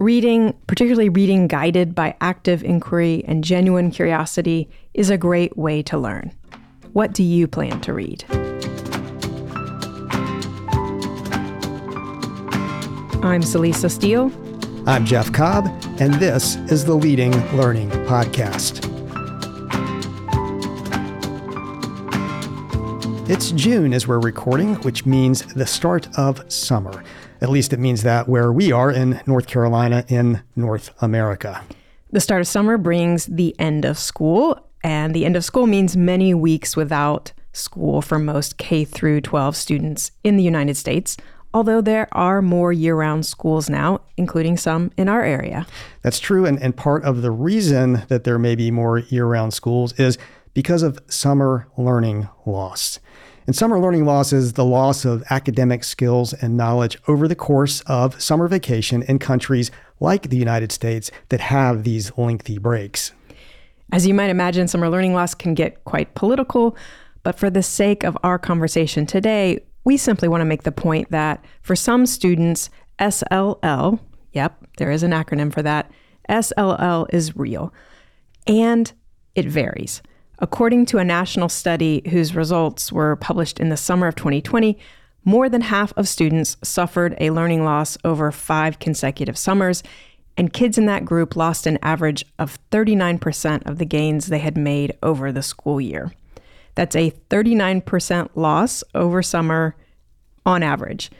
Reading, particularly reading guided by active inquiry and genuine curiosity, is a great way to learn. What do you plan to read? I'm Celisa Steele. I'm Jeff Cobb, and this is the Leading Learning Podcast. It's June as we're recording, which means the start of summer. At least it means that where we are in North Carolina in North America. The start of summer brings the end of school, and the end of school means many weeks without school for most K through 12 students in the United States, although there are more year round schools now, including some in our area. That's true. And, and part of the reason that there may be more year round schools is because of summer learning loss. And summer learning loss is the loss of academic skills and knowledge over the course of summer vacation in countries like the United States that have these lengthy breaks. As you might imagine, summer learning loss can get quite political, but for the sake of our conversation today, we simply want to make the point that for some students, SLL, yep, there is an acronym for that, SLL is real. And it varies. According to a national study whose results were published in the summer of 2020, more than half of students suffered a learning loss over five consecutive summers, and kids in that group lost an average of 39% of the gains they had made over the school year. That's a 39% loss over summer on average.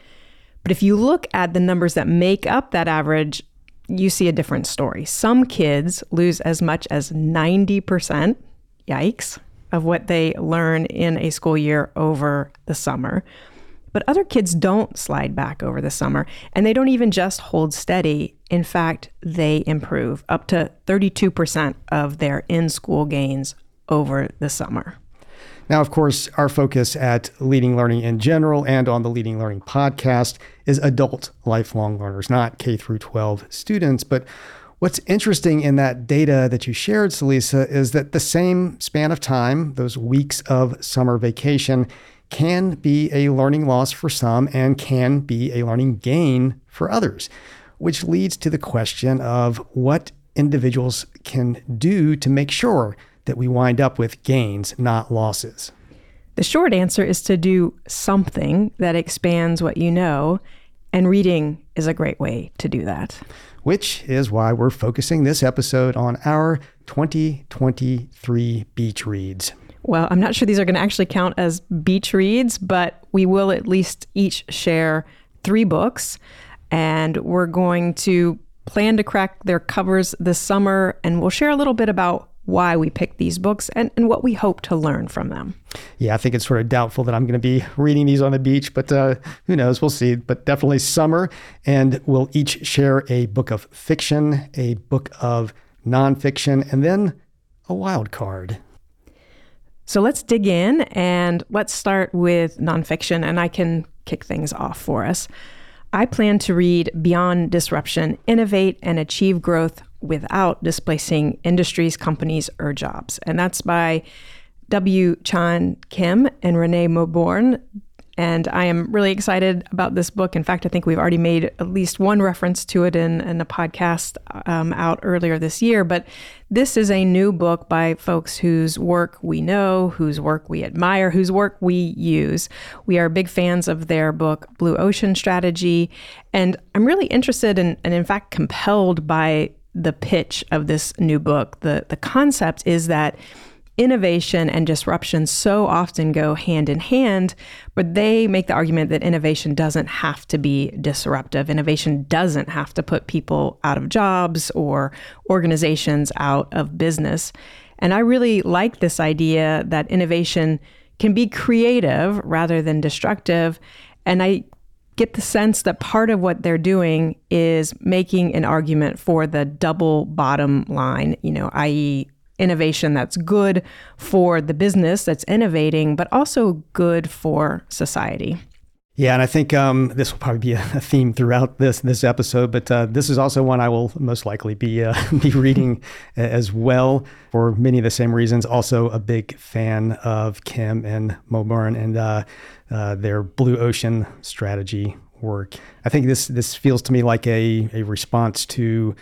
But if you look at the numbers that make up that average, you see a different story. Some kids lose as much as 90% yikes, of what they learn in a school year over the summer. But other kids don't slide back over the summer, and they don't even just hold steady. In fact, they improve up to 32% of their in school gains over the summer. Now, of course, our focus at Leading Learning in general and on the Leading Learning podcast is adult lifelong learners, not K through 12 students. But What's interesting in that data that you shared, Celisa, is that the same span of time, those weeks of summer vacation, can be a learning loss for some and can be a learning gain for others, which leads to the question of what individuals can do to make sure that we wind up with gains, not losses. The short answer is to do something that expands what you know, and reading is a great way to do that which is why we're focusing this episode on our 2023 beach reads. Well, I'm not sure these are going to actually count as beach reads, but we will at least each share three books, and we're going to plan to crack their covers this summer, and we'll share a little bit about why we picked these books and, and what we hope to learn from them. Yeah, I think it's sort of doubtful that I'm going to be reading these on the beach, but uh, who knows? We'll see. But definitely summer. And we'll each share a book of fiction, a book of nonfiction, and then a wild card. So let's dig in and let's start with nonfiction, and I can kick things off for us. I plan to read Beyond Disruption Innovate and Achieve Growth without displacing industries, companies, or jobs. And that's by W. Chan Kim and Renee Mauborgne. And I am really excited about this book. In fact, I think we've already made at least one reference to it in, in a podcast um, out earlier this year. But this is a new book by folks whose work we know, whose work we admire, whose work we use. We are big fans of their book, Blue Ocean Strategy. And I'm really interested in, and in fact, compelled by the pitch of this new book. The, the concept is that innovation and disruption so often go hand in hand, but they make the argument that innovation doesn't have to be disruptive. Innovation doesn't have to put people out of jobs or organizations out of business. And I really like this idea that innovation can be creative rather than destructive. And I get the sense that part of what they're doing is making an argument for the double bottom line, you know, i.e., innovation that's good for the business that's innovating, but also good for society. Yeah, and I think um, this will probably be a theme throughout this this episode, but uh, this is also one I will most likely be uh, be reading as well for many of the same reasons. Also, a big fan of Kim and Mauborgne and uh, uh, their blue ocean strategy work. I think this this feels to me like a, a response to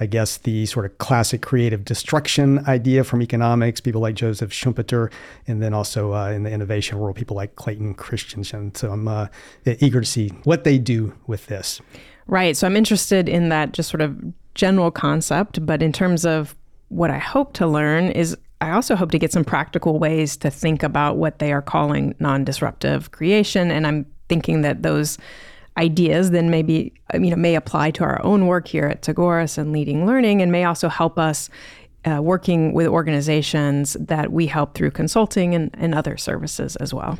I guess the sort of classic creative destruction idea from economics, people like Joseph Schumpeter, and then also uh, in the innovation world, people like Clayton Christensen. So I'm uh, eager to see what they do with this. Right. So I'm interested in that just sort of general concept, but in terms of what I hope to learn is I also hope to get some practical ways to think about what they are calling non disruptive creation. And I'm thinking that those ideas then maybe you know may apply to our own work here at Tagoras and leading learning and may also help us uh, working with organizations that we help through consulting and, and other services as well.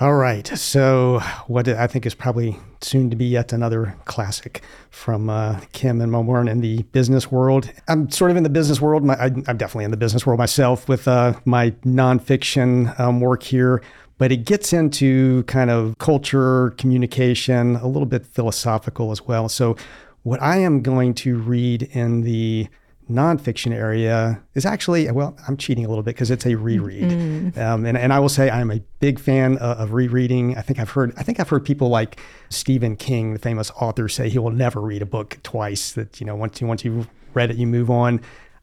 All right. So, what I think is probably soon to be yet another classic from uh, Kim and Mauborgne in the business world. I'm sort of in the business world. My, I, am definitely in the business world myself with uh, my nonfiction um, work here, but it gets into kind of culture, communication, a little bit philosophical as well. So, what I am going to read in the nonfiction area is actually well i'm cheating a little bit because it's a reread. Mm. um, and, and i will say i'm a big fan of, of, rereading. I think i've heard i think i've heard people like stephen king the famous author say he will never read a book twice that you know once you once you've read it you move on.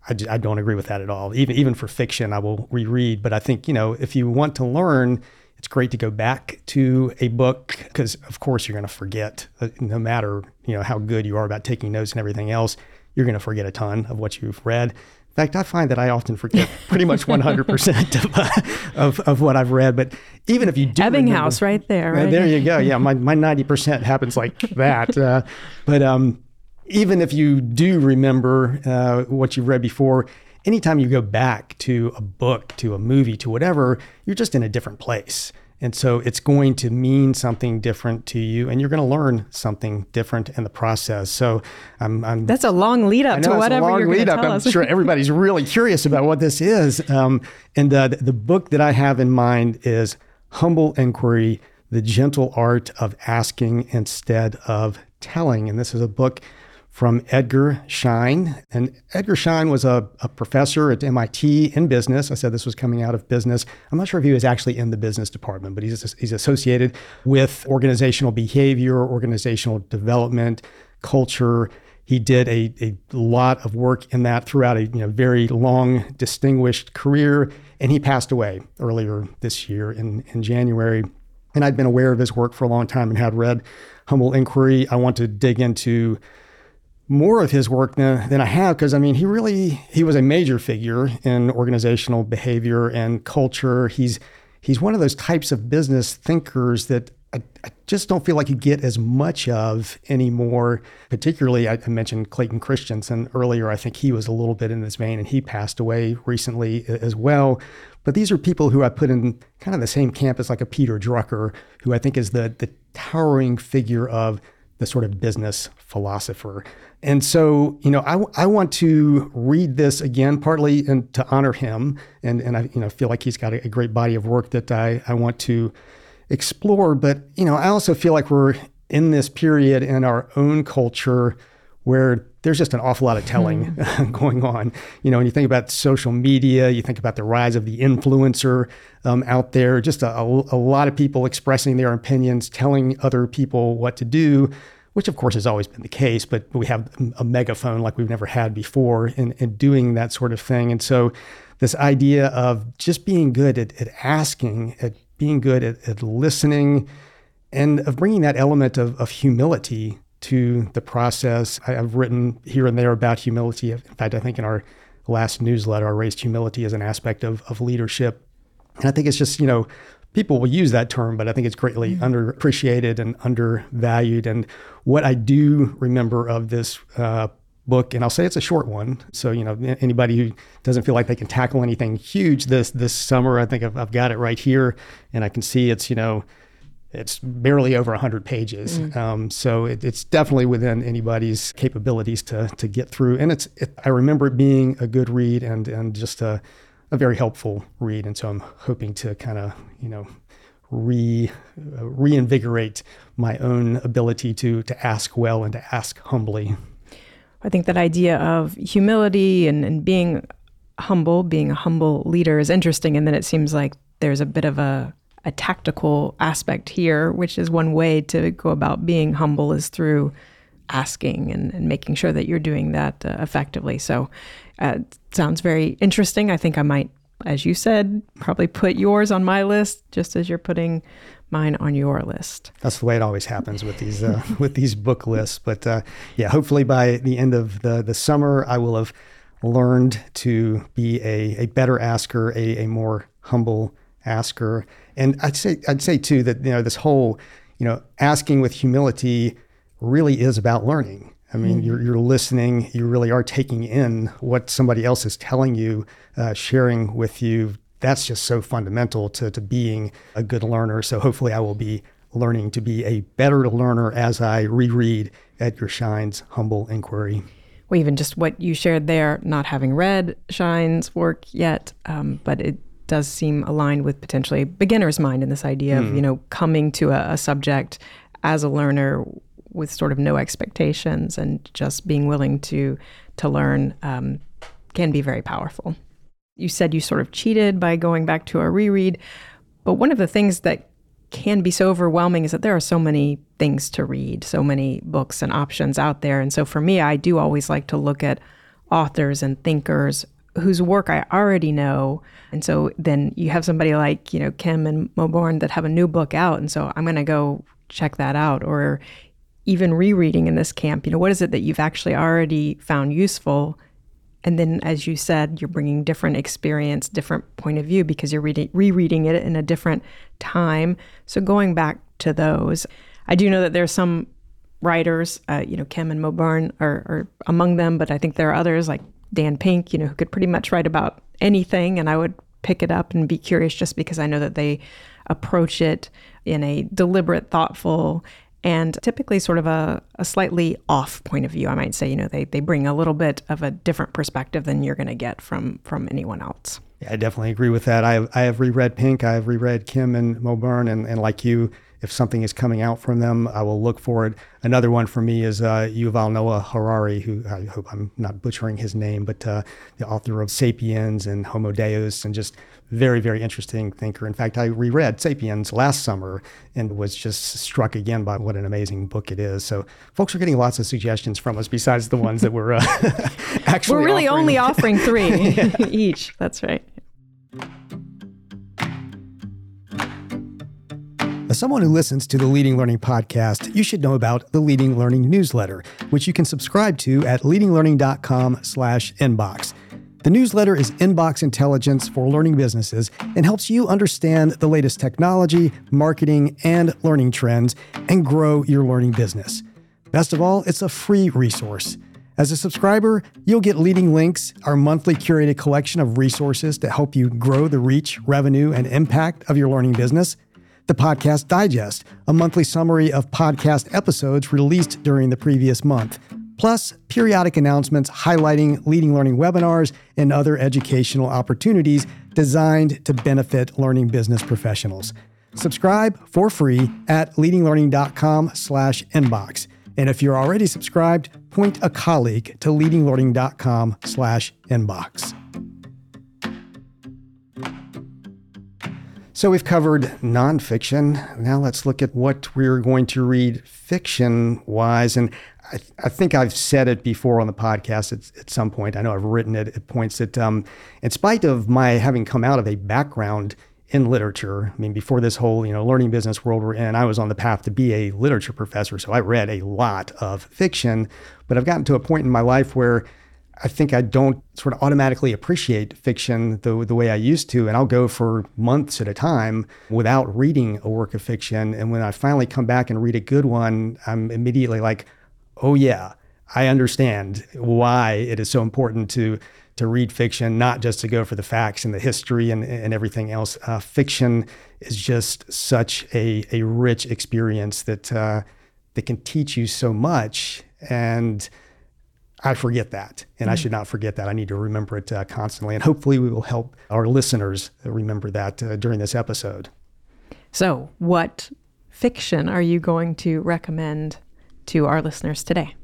I, just, I don't agree with that at all. Even even for fiction i will reread. But i think you know if you want to learn it's great to go back to a book because of course you're going to forget uh, no matter you know how good you are about taking notes and everything else you're going to forget a ton of what you've read. In fact, I find that I often forget pretty much 100% of, uh, of, of, what I've read. But even if you do. Ebbinghaus right there. Right? Uh, there you go. Yeah, my, my 90% happens like that. Uh, but um, even if you do remember uh, what you've read before, anytime you go back to a book, to a movie, to whatever, you're just in a different place. And so it's going to mean something different to you, and you're going to learn something different in the process. So I'm, I'm that's a long lead up to whatever you're going to tell I'm us. sure everybody's really curious about what this is. Um, and uh, the book that I have in mind is Humble Inquiry: The Gentle Art of Asking Instead of Telling. And this is a book from Edgar Schein. And Edgar Schein was a, a, professor at MIT in business. I said this was coming out of business. I'm not sure if he was actually in the business department, but he's, he's associated with organizational behavior, organizational development, culture. He did a, a lot of work in that throughout a you know, very long, distinguished career. And he passed away earlier this year in, in January. And I'd been aware of his work for a long time and had read Humble Inquiry. I want to dig into more of his work than, than I have because I mean he really he was a major figure in organizational behavior and culture. He's he's one of those types of business thinkers that I, I just don't feel like you get as much of anymore. Particularly, I, I mentioned Clayton Christensen earlier. I think he was a little bit in this vein, and he passed away recently as well. But these are people who I put in kind of the same camp as like a Peter Drucker, who I think is the the towering figure of the sort of business philosopher. And so, you know, I, I want to read this again, partly and to honor him. And, and I, you know, feel like he's got a, a great body of work that I, I want to explore. But, you know, I also feel like we're in this period in our own culture where there's just an awful lot of telling mm. going on. You know, when you think about social media, you think about the rise of the influencer um, out there, just a, a, lot of people expressing their opinions, telling other people what to do, which of course has always been the case, but we have a megaphone like we've never had before in, in doing that sort of thing. And so this idea of just being good at, at asking, at being good at, at listening, and of bringing that element of, of humility to the process. I, have written here and there about humility. In fact, I think in our last newsletter, I raised humility as an aspect of, of leadership. And I think it's just, you know, people will use that term, but I think it's greatly mm-hmm. underappreciated and undervalued. And what I do remember of this uh, book, and I'll say it's a short one. So, you know, anybody who doesn't feel like they can tackle anything huge this this summer, I think I've, I've got it right here. And I can see it's, you know, it's barely over 100 pages. Mm. Um, so it, it's definitely within anybody's capabilities to, to get through. And it's it, I remember it being a good read and, and just a, a very helpful read. And so I'm hoping to kind of, you know, re uh, reinvigorate my own ability to to ask well and to ask humbly. I think that idea of humility and, and being humble, being a humble leader is interesting. And then it seems like there's a bit of a a tactical aspect here, which is one way to go about being humble is through asking and, and making sure that you're doing that uh, effectively. So, uh, sounds very interesting. I think I might, as you said, probably put yours on my list, just as you're putting mine on your list. That's the way it always happens with these uh, with these book lists. But uh, yeah, hopefully by the end of the the summer, I will have learned to be a, a better asker, a, a more humble asker. And I'd say I'd say too that you know this whole you know asking with humility really is about learning. I mean, mm-hmm. you're, you're listening, you really are taking in what somebody else is telling you, uh, sharing with you. That's just so fundamental to, to being a good learner. So hopefully, I will be learning to be a better learner as I reread Edgar Schein's Humble Inquiry. Well, even just what you shared there, not having read Schein's work yet, um, but it does seem aligned with potentially a beginner's mind in this idea mm. of, hmm. you know, coming to a, a subject as a learner with sort of no expectations and just being willing to to learn um, can be very powerful. You said you sort of cheated by going back to a reread, but one of the things that can be so overwhelming is that there are so many things to read, so many books and options out there. And so for me, I do always like to look at authors and thinkers whose work I already know. And so then you have somebody like, you know, Kim and Mauborgne that have a new book out. And so I'm going to go check that out. Or even rereading in this camp, you know, what is it that you've actually already found useful? And then, as you said, you're bringing different experience, different point of view because you're reading, rereading it in a different time. So going back to those, I do know that there's some writers, uh, you know, Kim and Mauborgne are, are among them, but I think there are others like Dan Pink, you know, who could pretty much write about anything, and I would pick it up and be curious just because I know that they approach it in a deliberate, thoughtful, and typically sort of a, a slightly off point of view. I might say, you know, they, they bring a little bit of a different perspective than you're going to get from from anyone else. Yeah, I definitely agree with that. I I have reread Pink, I have reread Kim and Mauborgne, and, and like you, if something is coming out from them, I will look for it. Another one for me is uh, Yuval Noah Harari, who I hope I'm not butchering his name, but uh, the author of *Sapiens* and *Homo Deus*, and just very, very interesting thinker. In fact, I reread *Sapiens* last summer and was just struck again by what an amazing book it is. So, folks are getting lots of suggestions from us besides the ones that we're uh, actually. We're really offering. only offering three each. That's right. As someone who listens to the Leading Learning podcast, you should know about the Leading Learning newsletter, which you can subscribe to at leadinglearning.com/inbox. The newsletter is inbox intelligence for learning businesses and helps you understand the latest technology, marketing, and learning trends and grow your learning business. Best of all, it's a free resource. As a subscriber, you'll get leading links, our monthly curated collection of resources to help you grow the reach, revenue, and impact of your learning business. The Podcast Digest, a monthly summary of podcast episodes released during the previous month plus periodic announcements highlighting leading learning webinars and other educational opportunities designed to benefit learning business professionals. Subscribe for free at leadinglearning.com/inbox. And if you're already subscribed, point a colleague to leadinglearning.com/inbox. So we've covered nonfiction. Now let's look at what we're going to read fiction wise. And I, I, think I've said it before on the podcast at, at, some point. I know I've written it at points that, um, in spite of my having come out of a background in literature, I mean, before this whole you know learning business world we're in, I was on the path to be a literature professor. So I read a lot of fiction, but I've gotten to a point in my life where I think I don't sort of automatically appreciate fiction the, the way I used to. And I'll go for months at a time without reading a work of fiction. And when I finally come back and read a good one, I'm immediately like, oh yeah, I understand why it is so important to to read fiction, not just to go for the facts and the history and, and everything else. Uh, fiction is just such a, a rich experience that uh, that can teach you so much, and I forget that, and mm-hmm. I should not forget that. I need to remember it uh, constantly, and hopefully, we will help our listeners remember that uh, during this episode. So, what fiction are you going to recommend to our listeners today?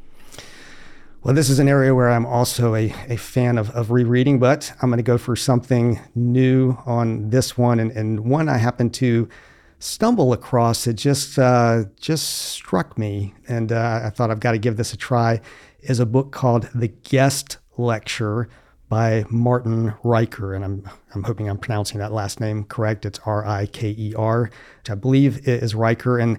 Well, this is an area where I'm also a, a fan of, of rereading, but I'm going to go for something new on this one and, and one I happen to stumble across it just uh, just struck me, and uh, I thought I've got to give this a try. Is a book called The Guest Lecture by Martin Riker, and I'm I'm hoping I'm pronouncing that last name correct. It's R I K E R, which I believe is Riker, and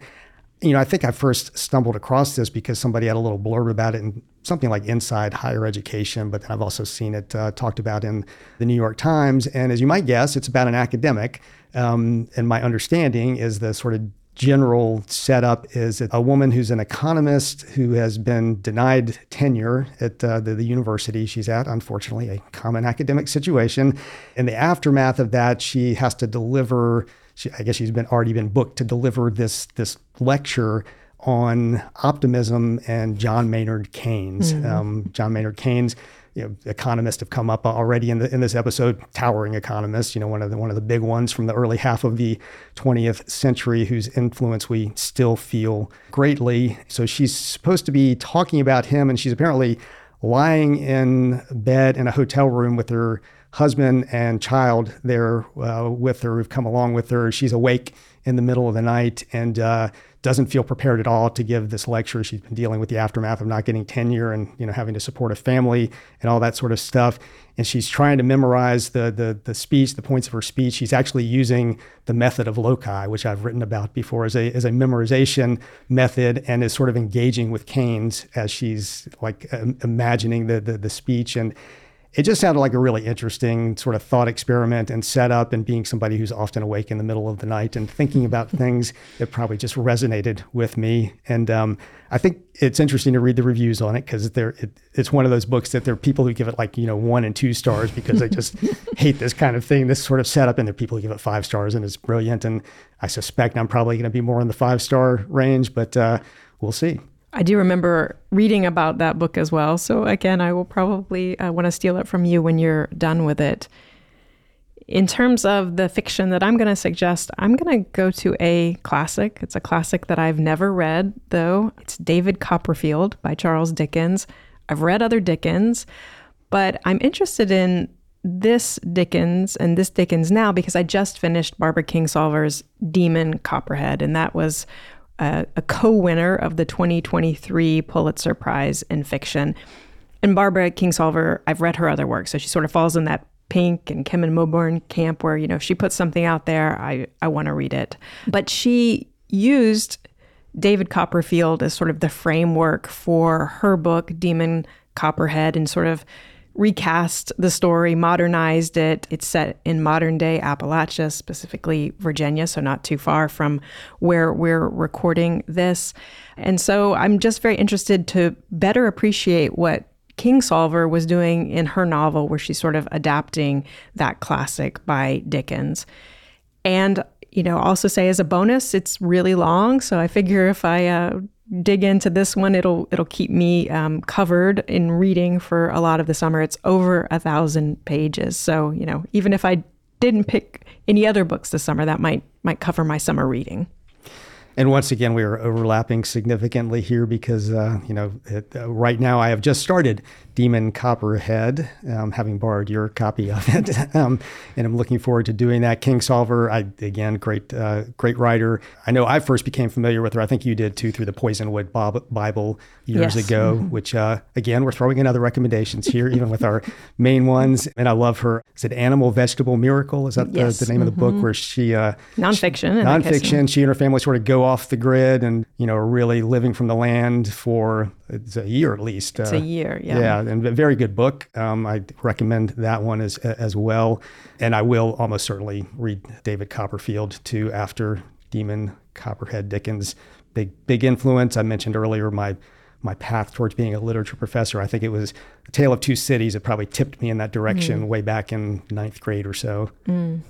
you know I think I first stumbled across this because somebody had a little blurb about it in something like Inside Higher Education, but then I've also seen it uh, talked about in the New York Times, and as you might guess, it's about an academic. Um, and my understanding is the sort of general setup is a woman who's an economist who has been denied tenure at uh, the, the, university she's at, unfortunately, a common academic situation. In the aftermath of that, she has to deliver, she, I guess she's been already been booked to deliver this, this lecture on optimism and John Maynard Keynes. Mm-hmm. Um, John Maynard Keynes you know, economists have come up already in, the, in this episode. Towering economists, you know, one of the one of the big ones from the early half of the 20th century, whose influence we still feel greatly. So she's supposed to be talking about him, and she's apparently lying in bed in a hotel room with her husband and child there uh, with her, who've come along with her. She's awake in the middle of the night, and uh, doesn't feel prepared at all to give this lecture. She's been dealing with the aftermath of not getting tenure and you know having to support a family and all that sort of stuff. And she's trying to memorize the the the speech, the points of her speech. She's actually using the method of loci, which I've written about before, as a as a memorization method, and is sort of engaging with Keynes as she's like imagining the, the the speech and it just sounded like a really interesting sort of thought experiment and setup and being somebody who's often awake in the middle of the night and thinking about things that probably just resonated with me. And um, I think it's interesting to read the reviews on it because it, it's one of those books that there are people who give it like, you know, one and two stars because they just hate this kind of thing, this sort of setup. And there are people who give it five stars and it's brilliant. And I suspect I'm probably going to be more in the five star range, but uh, we'll see. I do remember reading about that book as well. So, again, I will probably uh, want to steal it from you when you're done with it. In terms of the fiction that I'm going to suggest, I'm going to go to a classic. It's a classic that I've never read, though. It's David Copperfield by Charles Dickens. I've read other Dickens, but I'm interested in this Dickens and this Dickens now because I just finished Barbara Kingsolver's Demon Copperhead, and that was a, a co winner of the 2023 Pulitzer Prize in fiction. And Barbara Kingsolver, I've read her other work, so she sort of falls in that Pink and Kim and Mauborgne camp where, you know, she puts something out there, I, I want to read it. But she used David Copperfield as sort of the framework for her book, Demon Copperhead, and sort of recast the story, modernized it. It's set in modern day Appalachia, specifically Virginia, so not too far from where we're recording this. And so I'm just very interested to better appreciate what Kingsolver was doing in her novel, where she's sort of adapting that classic by Dickens. And you know, also say as a bonus, it's really long. So I figure if I uh, dig into this one, it'll it'll keep me um, covered in reading for a lot of the summer. It's over a thousand pages, so you know even if I didn't pick any other books this summer, that might might cover my summer reading. And once again, we are overlapping significantly here because, uh, you know, it, uh, right now I have just started Demon Copperhead, um, having borrowed your copy of it, um, and I'm looking forward to doing that. Kingsolver, I again, great, uh, great writer. I know I first became familiar with her. I think you did too through the Poisonwood Bible years yes. ago. Mm-hmm. Which uh, again, we're throwing in other recommendations here, even with our main ones. And I love her. Is it Animal Vegetable Miracle? Is that yes. the, the, name mm-hmm. of the book mm-hmm. where she uh, nonfiction? She, nonfiction. She and her family sort of go off the grid and you know really living from the land for it's a year at least. It's uh, a year, yeah. Yeah, and a very good book. Um, I recommend that one as as well. And I will almost certainly read David Copperfield too after Demon Copperhead Dickens. Big big influence. I mentioned earlier my my path towards being a literature professor. I think it was A Tale of Two Cities that probably tipped me in that direction mm. way back in ninth grade or so. Mm.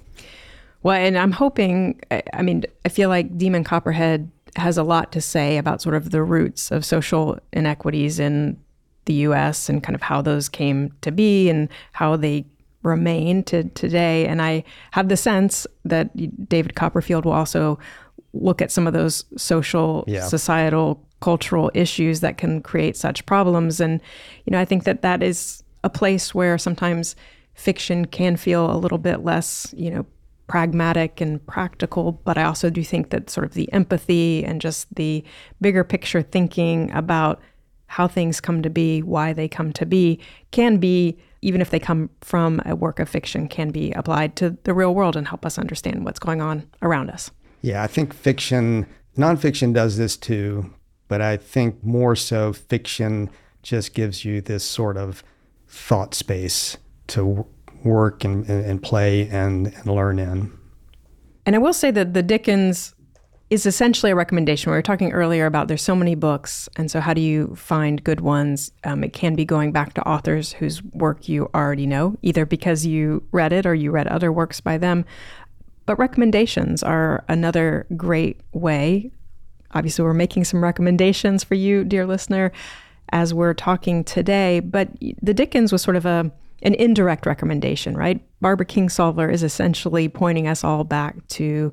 Well, and I'm hoping, I mean, I feel like Demon Copperhead has a lot to say about sort of the roots of social inequities in the US and kind of how those came to be and how they remain to today. And I have the sense that David Copperfield will also look at some of those social, yeah. societal, cultural issues that can create such problems. And, you know, I think that that is a place where sometimes fiction can feel a little bit less, you know, pragmatic and practical, but I also do think that sort of the empathy and just the bigger picture thinking about how things come to be, why they come to be, can be, even if they come from a work of fiction, can be applied to the real world and help us understand what's going on around us. Yeah, I think fiction, nonfiction does this too, but I think more so fiction just gives you this sort of thought space to work and, and play and, and learn in. And I will say that the Dickens is essentially a recommendation. We were talking earlier about there's so many books, and so how do you find good ones? Um, it can be going back to authors whose work you already know, either because you read it or you read other works by them. But recommendations are another great way. Obviously, we're making some recommendations for you, dear listener, as we're talking today. But the Dickens was sort of a an indirect recommendation, right? Barbara Kingsolver is essentially pointing us all back to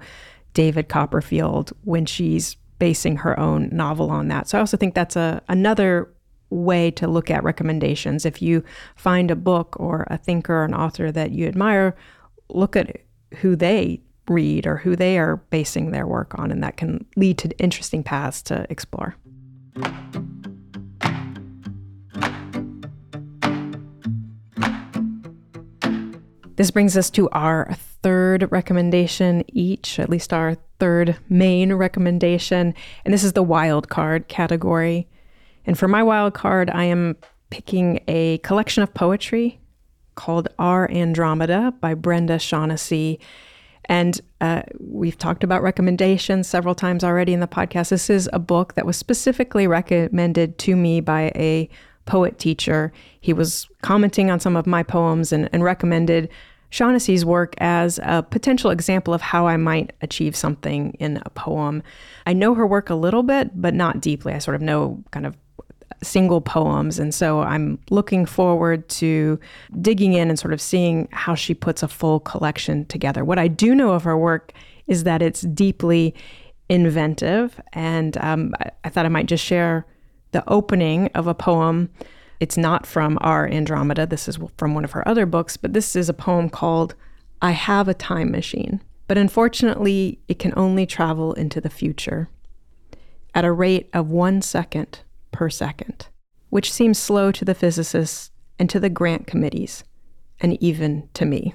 David Copperfield when she's basing her own novel on that. So I also think that's a another way to look at recommendations. If you find a book or a thinker or an author that you admire, look at who they read or who they are basing their work on, and that can lead to interesting paths to explore. This brings us to our third recommendation each, at least our third main recommendation. And this is the wild card category. And for my wild card, I am picking a collection of poetry called Our Andromeda by Brenda Shaughnessy. And uh, we've talked about recommendations several times already in the podcast. This is a book that was specifically recommended to me by a poet teacher. He was commenting on some of my poems and, and recommended Shaughnessy's work as a potential example of how I might achieve something in a poem. I know her work a little bit, but not deeply. I sort of know kind of single poems. And so I'm looking forward to digging in and sort of seeing how she puts a full collection together. What I do know of her work is that it's deeply inventive. And um, I, I thought I might just share the opening of a poem it's not from our Andromeda. This is from one of her other books, but this is a poem called I Have a Time Machine. But unfortunately, it can only travel into the future at a rate of one second per second, which seems slow to the physicists and to the grant committees, and even to me.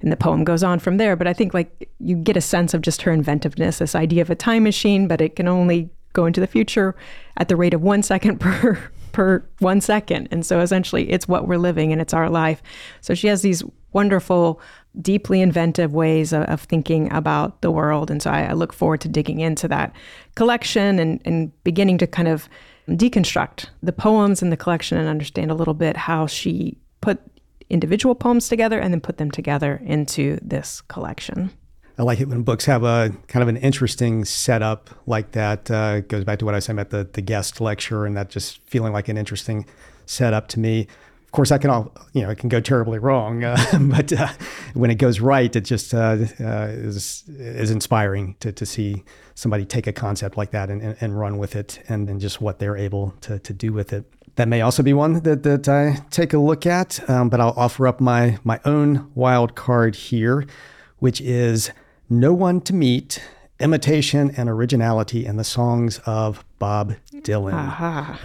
And the poem goes on from there, but I think like you get a sense of just her inventiveness, this idea of a time machine, but it can only go into the future at the rate of one second per per one second. And so essentially, it's what we're living and it's our life. So she has these wonderful, deeply inventive ways of, of thinking about the world. And so I, I, look forward to digging into that collection and, and beginning to kind of deconstruct the poems in the collection and understand a little bit how she put individual poems together and then put them together into this collection. I like it when books have a kind of an interesting setup like that. Uh, goes back to what I was saying about the, the guest lecture and that just feeling like an interesting setup to me. Of course, I can all you know it can go terribly wrong, uh, but uh, when it goes right, it just uh, uh, is is inspiring to to see somebody take a concept like that and, and, and run with it, and, and just what they're able to to do with it. That may also be one that, that I take a look at, um, but I'll offer up my my own wild card here, which is no One to Meet, Imitation and Originality in the Songs of Bob Dylan.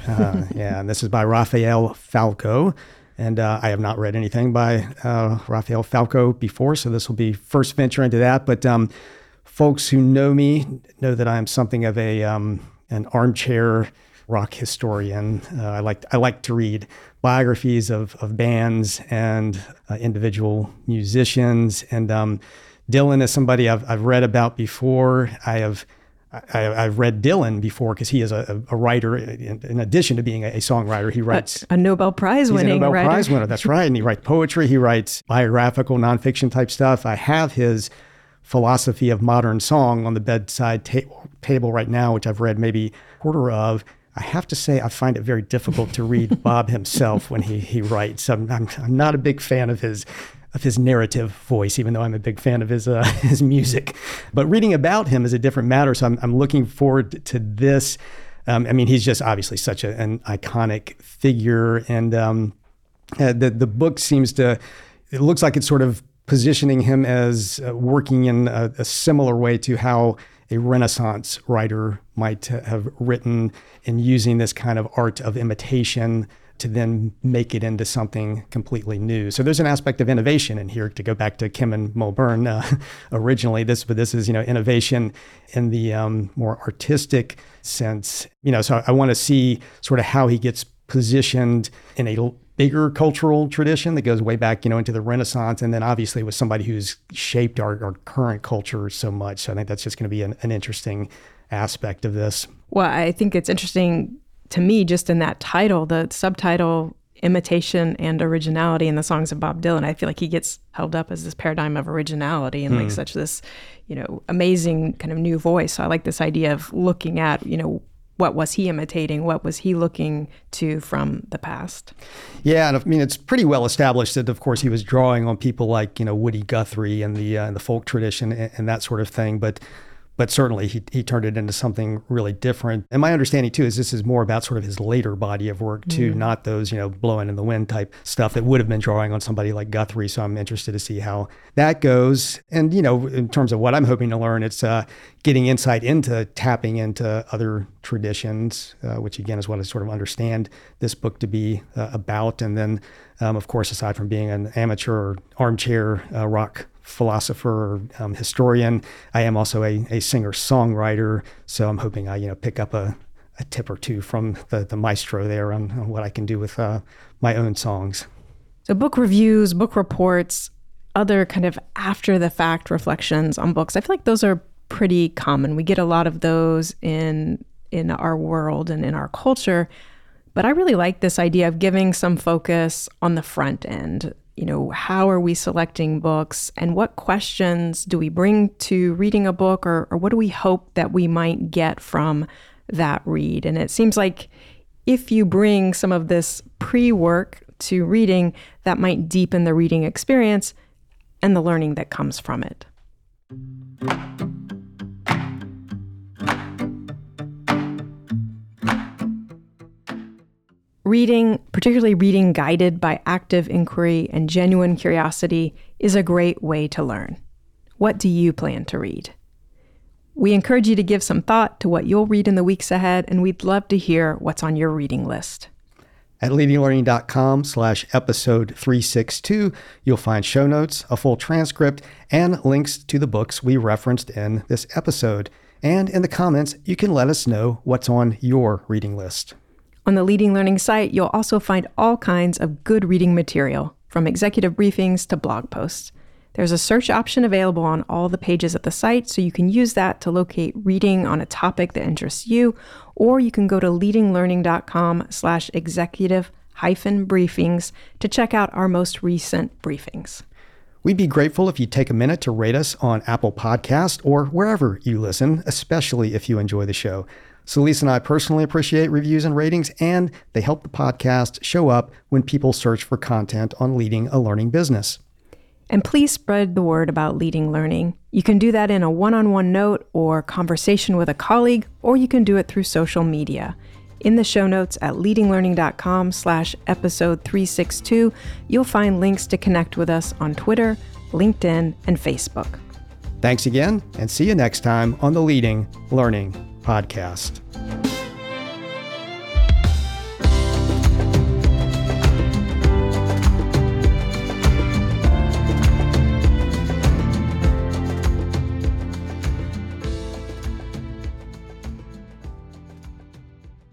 uh, yeah, and this is by Raphael Falco. And uh, I have not read anything by uh, Raphael Falco before, so this will be first venture into that. But um, folks who know me know that I am something of a um, an armchair rock historian. Uh, I like I like to read biographies of of bands and uh, individual musicians, and um, Dylan is somebody I've, I've read about before. I have I, have read Dylan before because he is a, a writer. In, in, addition to being a, a songwriter, he writes a, a Nobel Prize winning Nobel writer. Prize winner. That's right, and he writes poetry. He writes biographical, nonfiction type stuff. I have his philosophy of modern song on the bedside ta- table right now, which I've read maybe a quarter of. I have to say, I find it very difficult to read Bob himself when he he writes. I'm, I'm, I'm not a big fan of his of his narrative voice, even though I'm a big fan of his uh, his music. But reading about him is a different matter. So I'm, I'm looking forward to this. Um, I mean, he's just obviously such a, an iconic figure, and um, uh, the the book seems to. It looks like it's sort of positioning him as uh, working in a, a similar way to how a Renaissance writer might have written and using this kind of art of imitation to then make it into something completely new. So there's an aspect of innovation in here. To go back to Kim and Mauborgne uh, originally, this but this is you know innovation in the um, more artistic sense. You know, so I want to see sort of how he gets positioned in a bigger cultural tradition that goes way back, you know, into the Renaissance, and then obviously with somebody who's shaped our, our current culture so much. So I think that's just going to be an, an interesting aspect of this. Well, I think it's interesting to me just in that title, the subtitle imitation and originality in the songs of Bob Dylan. I feel like he gets held up as this paradigm of originality and like hmm. such this, you know, amazing kind of new voice. So I like this idea of looking at, you know, what was he imitating? What was he looking to from the past? Yeah, and I mean it's pretty well established that, of course, he was drawing on people like you know Woody Guthrie and the uh, and the folk tradition and, and, that sort of thing. But but certainly he, he turned it into something really different. And my understanding too is this is more about sort of his later body of work too, mm. not those, you know, blowing in the wind type stuff that would have been drawing on somebody like Guthrie. So I'm interested to see how that goes. And, you know, in terms of what I'm hoping to learn, it's uh, getting insight into tapping into other traditions, uh, which again is what I sort of understand this book to be uh, about. And then, um, of course, aside from being an amateur or armchair uh, rock philosopher um, historian. I am also a, a singer songwriter, so I'm hoping I you know pick up a, a tip or two from the, the maestro there on, on what I can do with uh, my own songs. So, book reviews, book reports, other kind of after the fact reflections on books. I feel like those are pretty common. We get a lot of those in in our world and in our culture. But I really like this idea of giving some focus on the front end, you know, how are we selecting books and what questions do we bring to reading a book or, or what do we hope that we might get from that read? And it seems like if you bring some of this pre work to reading, that might deepen the reading experience and the learning that comes from it. Reading, particularly reading guided by active inquiry and genuine curiosity, is a great way to learn. What do you plan to read? We encourage you to give some thought to what you'll read in the weeks ahead, and we'd love to hear what's on your reading list. At leadinglearning.com slash episode 362, you'll find show notes, a full transcript, and links to the books we referenced in this episode. And in the comments, you can let us know what's on your reading list. On the Leading Learning site, you'll also find all kinds of good reading material, from executive briefings to blog posts. There's a search option available on all the pages of the site, so you can use that to locate reading on a topic that interests you, or you can go to leadinglearning.com slash executive hyphen briefings to check out our most recent briefings. We'd be grateful if you take a minute to rate us on Apple Podcast or wherever you listen, especially if you enjoy the show. Celisa and I personally appreciate reviews and ratings, and they help the podcast show up when people search for content on leading a learning business. And please spread the word about leading learning. You can do that in a one on one note or conversation with a colleague, or you can do it through social media. In the show notes at leadinglearning.com slash episode 362, you'll find links to connect with us on Twitter, LinkedIn, and Facebook. Thanks again, and see you next time on the Leading Learning podcast.